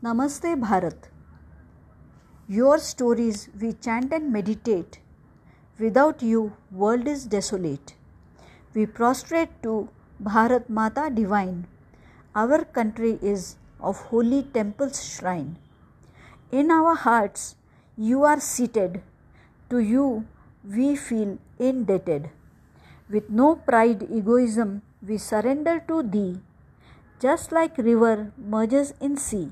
Namaste Bharat. Your stories we chant and meditate. Without you, world is desolate. We prostrate to Bharat Mata divine. Our country is of holy temple's shrine. In our hearts, you are seated. To you, we feel indebted. With no pride, egoism, we surrender to thee. Just like river merges in sea.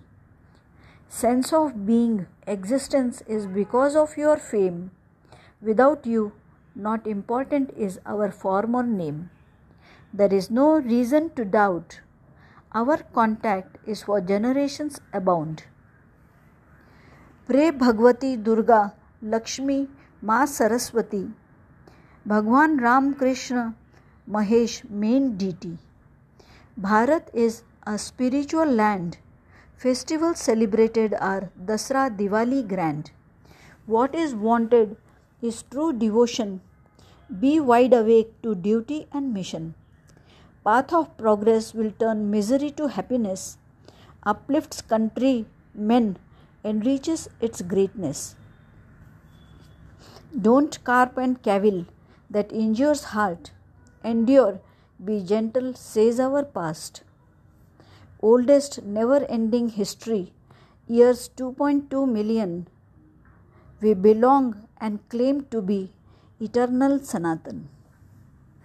Sense of being, existence is because of your fame. Without you, not important is our form or name. There is no reason to doubt. Our contact is for generations abound. Pray Bhagwati Durga Lakshmi Ma Saraswati Bhagwan Ram Krishna Mahesh main deity. Bharat is a spiritual land Festivals celebrated are Dasra Diwali grand. What is wanted is true devotion. Be wide awake to duty and mission. Path of progress will turn misery to happiness, uplifts country, men, enriches its greatness. Don't carp and cavil that injures heart. Endure, be gentle, says our past oldest never ending history, years 2.2 million. We belong and claim to be eternal Sanatan.